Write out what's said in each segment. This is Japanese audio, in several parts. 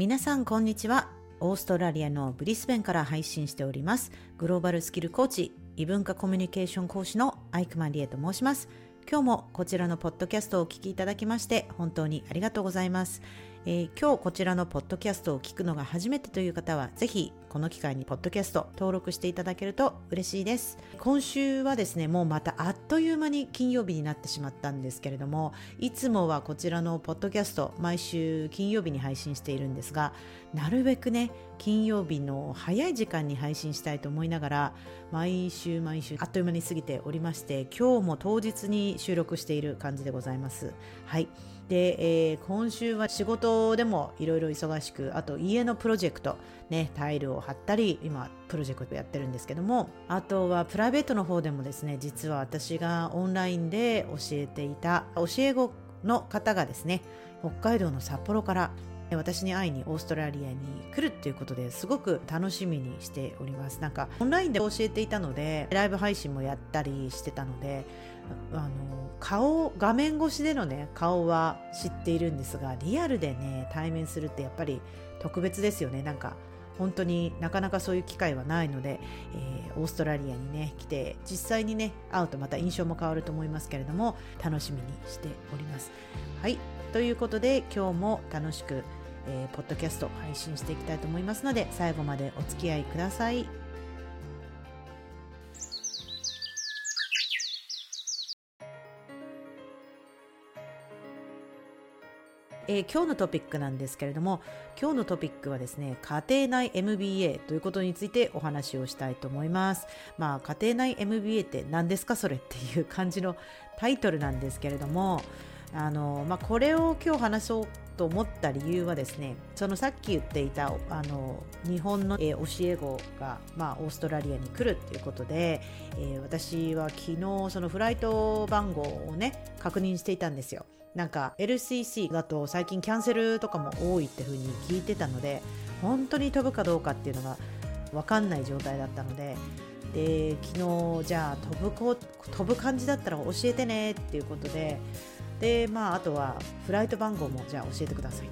皆さんこんにちは。オーストラリアのブリスベンから配信しております。グローバルスキルコーチ異文化コミュニケーション講師のアイクマンリエと申します。今日もこちらのポッドキャストをお聞きいただきまして本当にありがとうございます。えー、今日こちらのポッドキャストを聞くのが初めてという方はぜひこの機会にポッドキャスト登録していただけると嬉しいです。今週はですねもうまたあっという間に金曜日になってしまったんですけれどもいつもはこちらのポッドキャスト毎週金曜日に配信しているんですがなるべくね金曜日の早い時間に配信したいと思いながら毎週毎週あっという間に過ぎておりまして今日も当日に収録している感じでございます。はい。で、えー、今週は仕事でもいろいろ忙しくあと家のプロジェクトねタイルを貼ったり今プロジェクトやってるんですけどもあとはプライベートの方でもですね実は私がオンラインで教えていた教え子の方がですね北海道の札幌から私に会いにオーストラリアに来るっていうことですごく楽しみにしております。なんかオンラインで教えていたのでライブ配信もやったりしてたのであの顔画面越しでのね顔は知っているんですがリアルでね対面するってやっぱり特別ですよね。なんか本当になかなかそういう機会はないので、えー、オーストラリアにね来て実際にね会うとまた印象も変わると思いますけれども楽しみにしております。はい。ということで今日も楽しく、えー、ポッドキャスト配信していきたいと思いますので最後までお付き合いください。えー、今日のトピックなんですけれども今日のトピックはですね家庭内 MBA ということについてお話をしたいと思います。まあ家庭内 MBA って何ですか？それっていう感じのタイトルなんですけれどもあの、まあ、これを今日話そうと思った理由はですねそのさっき言っていたあの日本の、教え子が、まあ、オーストラリアに来るっていうことで、えー、私は昨日そのフライト番号をね確認していたんですよ。なんか LCC だと最近キャンセルとかも多いって風に聞いてたので本当に飛ぶかどうかっていうのが分かんない状態だったのでで昨日じゃあ飛ぶこ飛ぶ感じだったら教えてねっていうことででまああとはフライト番号もじゃあ教えてください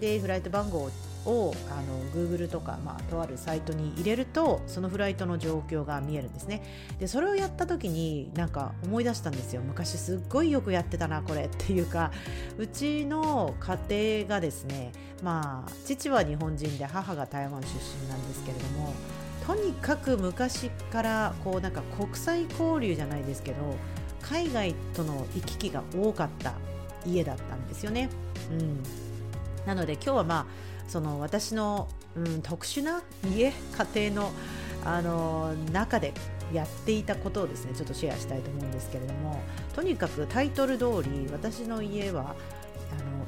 でフライト番号をあの Google とか、まあ、とあるサイトに入れるとそのフライトの状況が見えるんですね。でそれをやった時になんか思い出したんですよ。昔すっごいよくやってたなこれっていうか。うちの家庭がですねまあ父は日本人で母が台湾出身なんですけれどもとにかく昔からこうなんか国際交流じゃないですけど海外との行き来が多かった家だったんですよね。うん、なので今日はまあその私の、うん、特殊な家家庭のあの中でやっていたことをですねちょっとシェアしたいと思うんですけれどもとにかくタイトル通り私の家は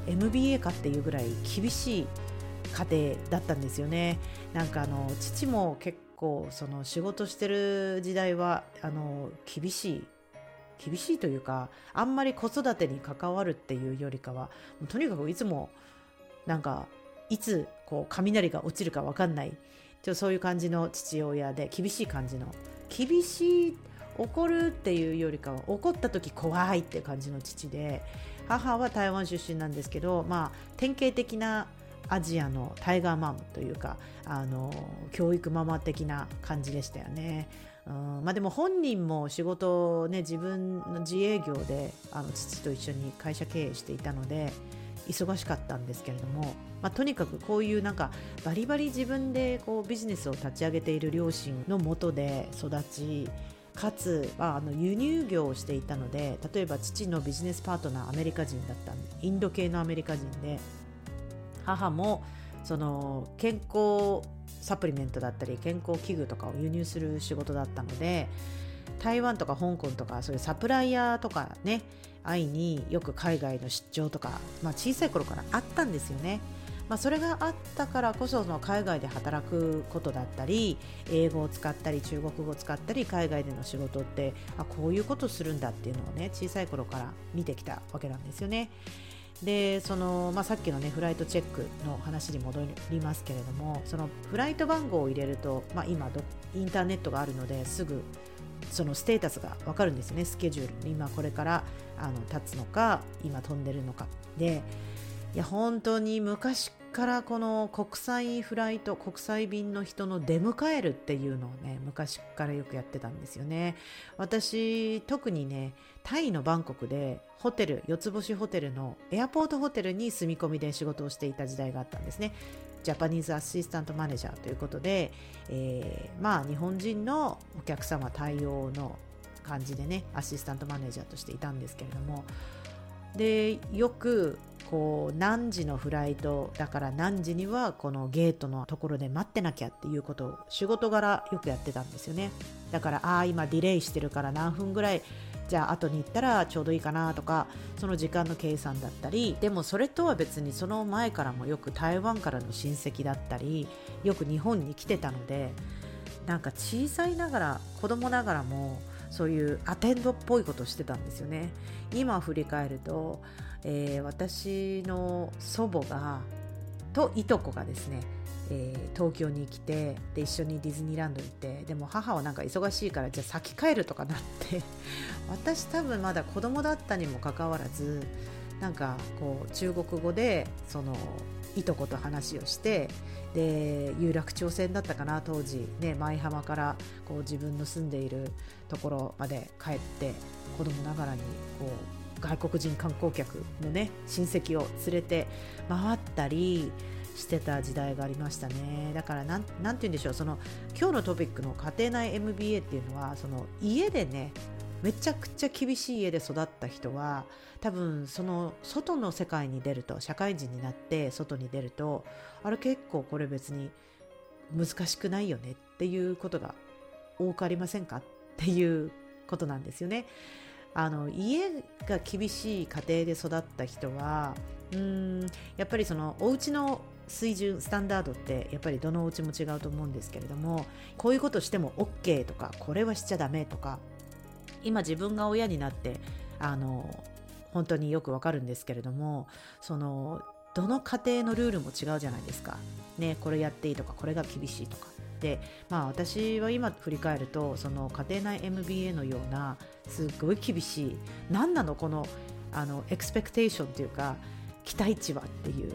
あの MBA かっていうぐらい厳しい家庭だったんですよねなんかあの父も結構その仕事してる時代はあの厳しい厳しいというかあんまり子育てに関わるっていうよりかはとにかくいつもなんかいつこう雷が落ちるか分かんないちょそういう感じの父親で厳しい感じの厳しい怒るっていうよりかは怒った時怖いって感じの父で母は台湾出身なんですけどまあ典型的なアジアのタイガーマムというかあの教育ママ的な感じでしたよね。うんまあ、でも本人も仕事ね自分の自営業であの父と一緒に会社経営していたので忙しかったんですけれども、まあ、とにかくこういうなんかバリバリ自分でこうビジネスを立ち上げている両親のもとで育ちかつ、まあ、あの輸入業をしていたので例えば父のビジネスパートナーアメリカ人だったインド系のアメリカ人で母もその健康サプリメントだったり健康器具とかを輸入する仕事だったので台湾とか香港とかそういうサプライヤーとかね会いによく海外の出張とか、まあ、小さい頃からあったんですよね。まあ、それがあったからこその海外で働くことだったり英語を使ったり中国語を使ったり海外での仕事ってあこういうことするんだっていうのをね小さい頃から見てきたわけなんですよね。でその、まあ、さっきのねフライトチェックの話に戻りますけれどもそのフライト番号を入れると、まあ、今インターネットがあるのですぐそのステータスが分かるんですよねスケジュール今これからあの立つのか今飛んでるのか。でいや本当に昔からこの国際フライト国際便の人の出迎えるっていうのをね昔からよくやってたんですよね。私特にねタイのバンコクでホテル四つ星ホテルのエアポートホテルに住み込みで仕事をしていた時代があったんですね。ジャパニーズアシスタントマネージャーということで、えー、まあ日本人のお客様対応の感じでねアシスタントマネージャーとしていたんですけれどもでよくこう何時のフライトだから何時にはこのゲートのところで待ってなきゃっていうことを仕事柄よくやってたんですよね。だからああ今ディレイしてるから何分ぐらいじゃあ後に行ったらちょうどいいかなとかその時間の計算だったりでもそれとは別にその前からもよく台湾からの親戚だったりよく日本に来てたのでなんか小さいながら子供ながらもそういうアテンドっぽいことしてたんですよね。今振り返ると、えー、私の祖母がといとこがですねえー、東京に来てで一緒にディズニーランド行ってでも母はなんか忙しいからじゃあ先帰るとかなって 私多分まだ子供だったにもかかわらずなんかこう中国語でそのいとこと話をしてで有楽町線だったかな当時。ね舞浜からこう自分の住んでいるところまで帰って子供ながらにこう外国人観光客のね親戚を連れて回ったりしてた時代がありましたね。だから何て言うんでしょう。その今日のトピックの家庭内 MBA っていうのはその家でねめちゃくちゃ厳しい家で育った人は多分その外の世界に出ると社会人になって外に出るとあれ結構これ別に難しくないよねっていうことが多くありませんか？っていうことなんですよね。あの家が厳しい家庭で育った人はうんやっぱりそのお家の水準スタンダードってやっぱりどのお家も違うと思うんですけれどもこういうことしても OK とかこれはしちゃダメとか今自分が親になってあの本当によくわかるんですけれどもそのどの家庭のルールも違うじゃないですか。ね、これやっていいとかこれが厳しいとか。でまあ私は今振り返るとその家庭内 MBA のようなすごい厳しい何なのこのあのエクスペクテーションというか期待値はっていう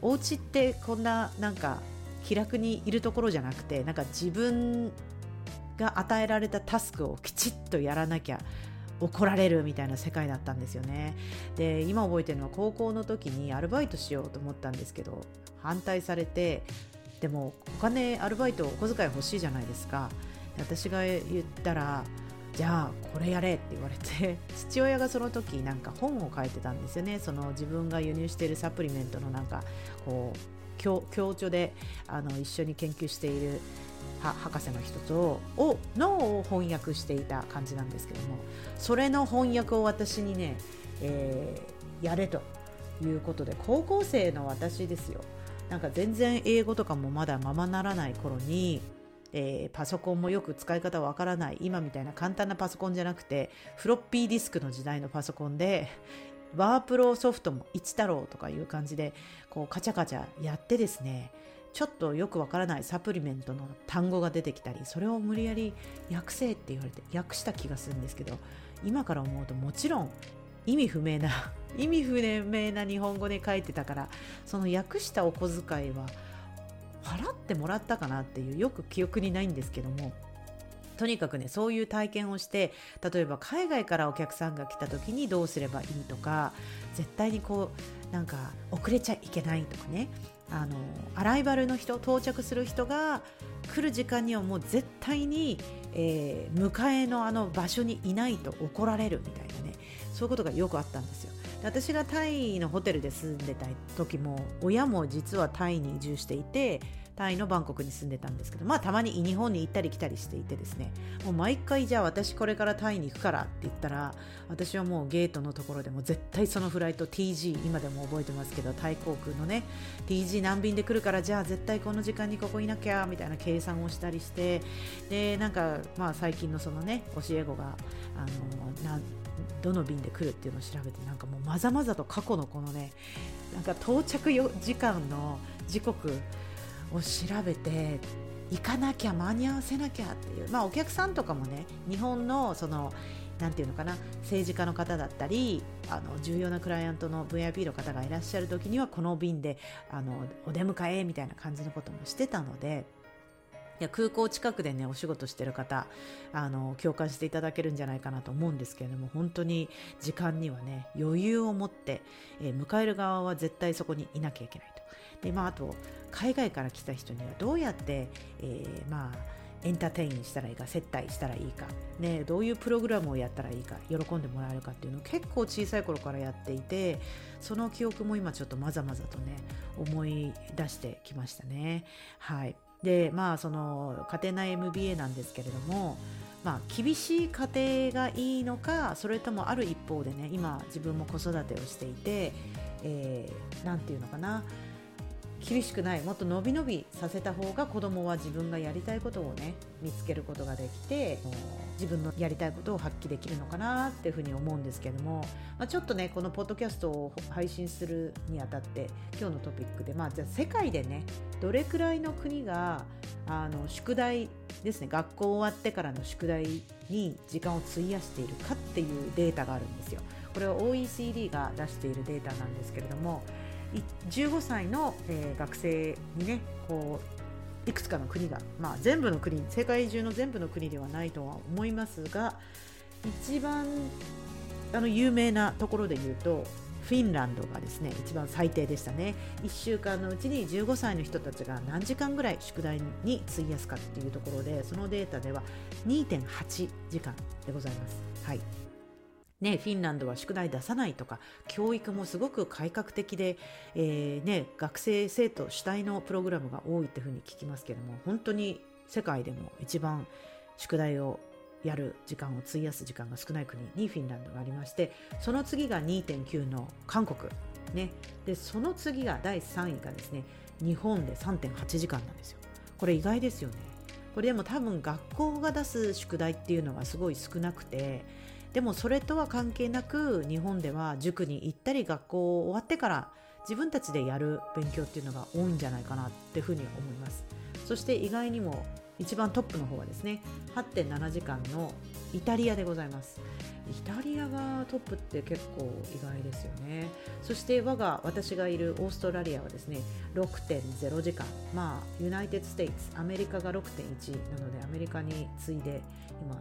お家ってこんななんか気楽にいるところじゃなくてなんか自分が与えられたタスクをきちっとやらなきゃ怒られるみたいな世界だったんですよね。で今覚えてるのは高校の時にアルバイトしようと思ったんですけど反対されてでもお金アルバイトお小遣い欲しいじゃないですか。私が言ったらじゃあこれやれって言われて 父親がその時なんか本を書いてたんですよね。その自分が輸入しているサプリメントのなんかこう共著であの一緒に研究している博士の人とをのを翻訳していた感じなんですけどもそれの翻訳を私にね、えー、やれということで高校生の私ですよ。なんか全然英語とかもまだままならない頃にえー、パソコンもよく使い方わからない今みたいな簡単なパソコンじゃなくてフロッピーディスクの時代のパソコンでワープロソフトも一太郎とかいう感じでこうカチャカチャやってですねちょっとよくわからないサプリメントの単語が出てきたりそれを無理やり訳せって言われて訳した気がするんですけど今から思うともちろん意味不明な 意味不明な日本語で書いてたからその訳したお小遣いは払ってもらったかなっていうよく記憶にないんですけどもとにかくねそういう体験をして例えば海外からお客さんが来た時にどうすればいいとか絶対にこうなんか遅れちゃいけないとかねあのアライバルの人到着する人が来る時間にはもう絶対に、えー、迎えのあの場所にいないと怒られるみたいなねそういうことがよくあったんですよ。私がタイのホテルで住んでた時も親も実はタイに移住していてタイのバンコクに住んでたんですけどまあたまに日本に行ったり来たりしていてですねもう毎回じゃあ私これからタイに行くからって言ったら私はもうゲートのところでも絶対そのフライト TG 今でも覚えてますけどタイ航空のね TG 何便で来るからじゃあ絶対この時間にここいなきゃみたいな計算をしたりしてでなんかまあ最近のそのね教え子があのどの便で来るっていうのを調べてなんかもうまざまざと過去のこのねなんか到着時間の時刻を調べて行かなきゃ間に合わせなきゃっていうまあお客さんとかもね日本のその何て言うのかな政治家の方だったりあの重要なクライアントの VIP の方がいらっしゃる時にはこの便であのお出迎えみたいな感じのこともしてたので。いや空港近くでねお仕事してる方あの共感していただけるんじゃないかなと思うんですけれども本当に時間にはね余裕を持って、えー、迎える側は絶対そこにいなきゃいけないで、まあ、あと海外から来た人にはどうやって、えー、まあエンターテインしたらいいか接待したらいいか、ね、どういうプログラムをやったらいいか喜んでもらえるかっていうのを結構小さい頃からやっていてその記憶も今ちょっとまざまざとね思い出してきましたね。はいでまあその家庭内 MBA なんですけれどもまあ、厳しい家庭がいいのかそれともある一方でね今自分も子育てをしていて何、えー、て言うのかな厳しくないもっと伸び伸びさせた方が子供は自分がやりたいことをね見つけることができて自分のやりたいことを発揮できるのかなっていうふうに思うんですけども、まあ、ちょっとねこのポッドキャストを配信するにあたって今日のトピックでまあじゃあ世界でねどれくらいの国があの宿題ですね学校終わってからの宿題に時間を費やしているかっていうデータがあるんですよ。これは OECD が出しているデータなんですけれども15歳の、えー、学生にねこういくつかの国が、まあ、全部の国世界中の全部の国ではないとは思いますが一番あの有名なところで言うとフィンランドがですね一番最低でしたね1週間のうちに15歳の人たちが何時間ぐらい宿題に費やすかっていうところでそのデータでは2.8時間でございます。はいね、フィンランドは宿題出さないとか教育もすごく改革的で、えー、ね、学生生徒主体のプログラムが多いっていうふうに聞きますけども本当に世界でも一番宿題をやる時間を費やす時間が少ない国にフィンランドがありましてその次が2.9の韓国、ね、でその次が第3位がですね日本で3.8時間なんですよ。これ意外ですよね。これでも多分学校が出す宿題っていうのがすごい少なくてでもそれとは関係なく日本では塾に行ったり学校終わってから自分たちでやる勉強っていうのが多いんじゃないかなっていうふうに思います。そして意外にも一番トップの方はですね8.7時間のイタリアでございます。イタリアがトップって結構意外ですよね。そして我が私がいるオーストラリアはですね6.0時間。まあ United States アメリカが6.1なのでアメリカに次いで今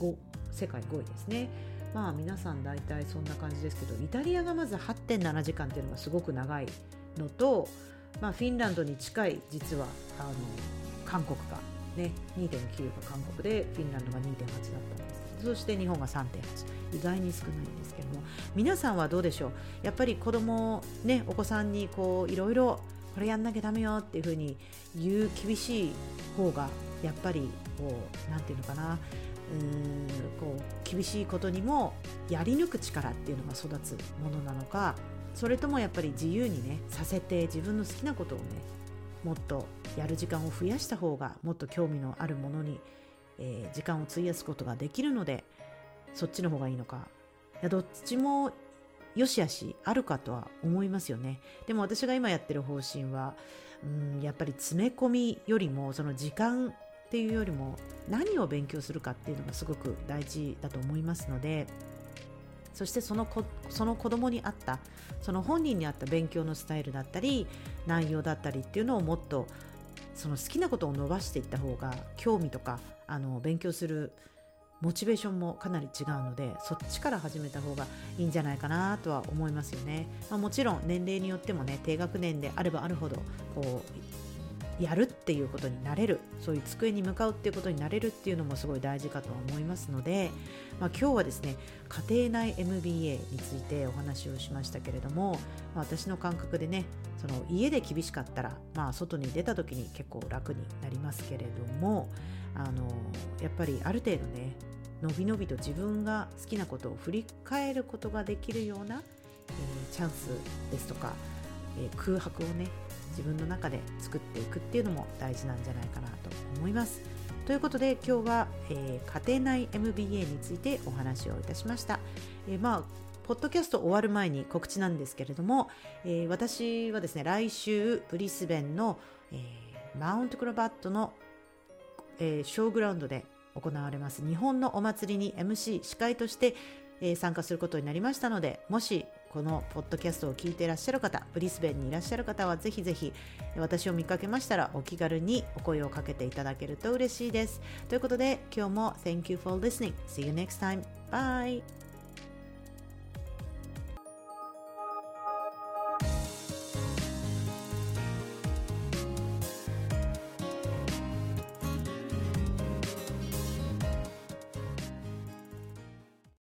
12345世界5位ですね。まあ皆さん大体そんな感じですけどイタリアがまず8.7時間っていうのがすごく長いのと、まあ、フィンランドに近い実はあの韓国が、ね、2.9が韓国でフィンランドが2.8だったんですそして日本が3.8意外に少ないんですけども。皆さんはどうでしょう？やっぱり子供ねお子さんにこういろいろこれやんなきゃダメよっていうふうに言う厳しい方がやっぱりこう何て言うのかな。うんこう厳しいことにもやり抜く力っていうのが育つものなのかそれともやっぱり自由にねさせて自分の好きなことをねもっとやる時間を増やした方がもっと興味のあるものに、えー、時間を費やすことができるのでそっちの方がいいのか。いやどっちもよしあしあるかとは思いますよね。でも私が今やってる方針はうんやっぱり詰め込みよりもその時間っていうよりも何を勉強するかっていうのがすごく大事だと思いますのでそしてその子その子供に合ったその本人に合った勉強のスタイルだったり内容だったりっていうのをもっとその好きなことを伸ばしていった方が興味とかあの勉強するモチベーションもかなり違うのでそっちから始めた方がいいんじゃないかなとは思いますよね、まあ、もちろん年齢によってもね低学年であればあるほどこうやるっていうことになれるそういう机に向かうっていうことになれるっていうのもすごい大事かと思いますので、まあ、今日はですね家庭内 MBA についてお話をしましたけれども、まあ、私の感覚でねその家で厳しかったら、まあ、外に出た時に結構楽になりますけれどもあのやっぱりある程度ねのびのびと自分が好きなことを振り返ることができるような、えー、チャンスですとか、え、空白をね自分の中で作っていくっていうのも大事なんじゃないかなと思います。ということで今日は、えー、家庭内 MBA についてお話をいたしました。えー、まあポッドキャスト終わる前に告知なんですけれども、えー、私はですね来週ブリスベンの、えー、マウントクロバットの、えー、ショーグラウンドで行われます日本のお祭りに MC 司会として、えー、参加することになりましたのでもしこのポッドキャストを聞いていらっしゃる方ブリスベンにいらっしゃる方はぜひぜひ私を見かけましたらお気軽にお声をかけていただけると嬉しいです。ということで今日も Thank you for listening. See you next time. Bye.